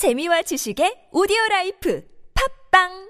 재미와 지식의 오디오 라이프. 팝빵!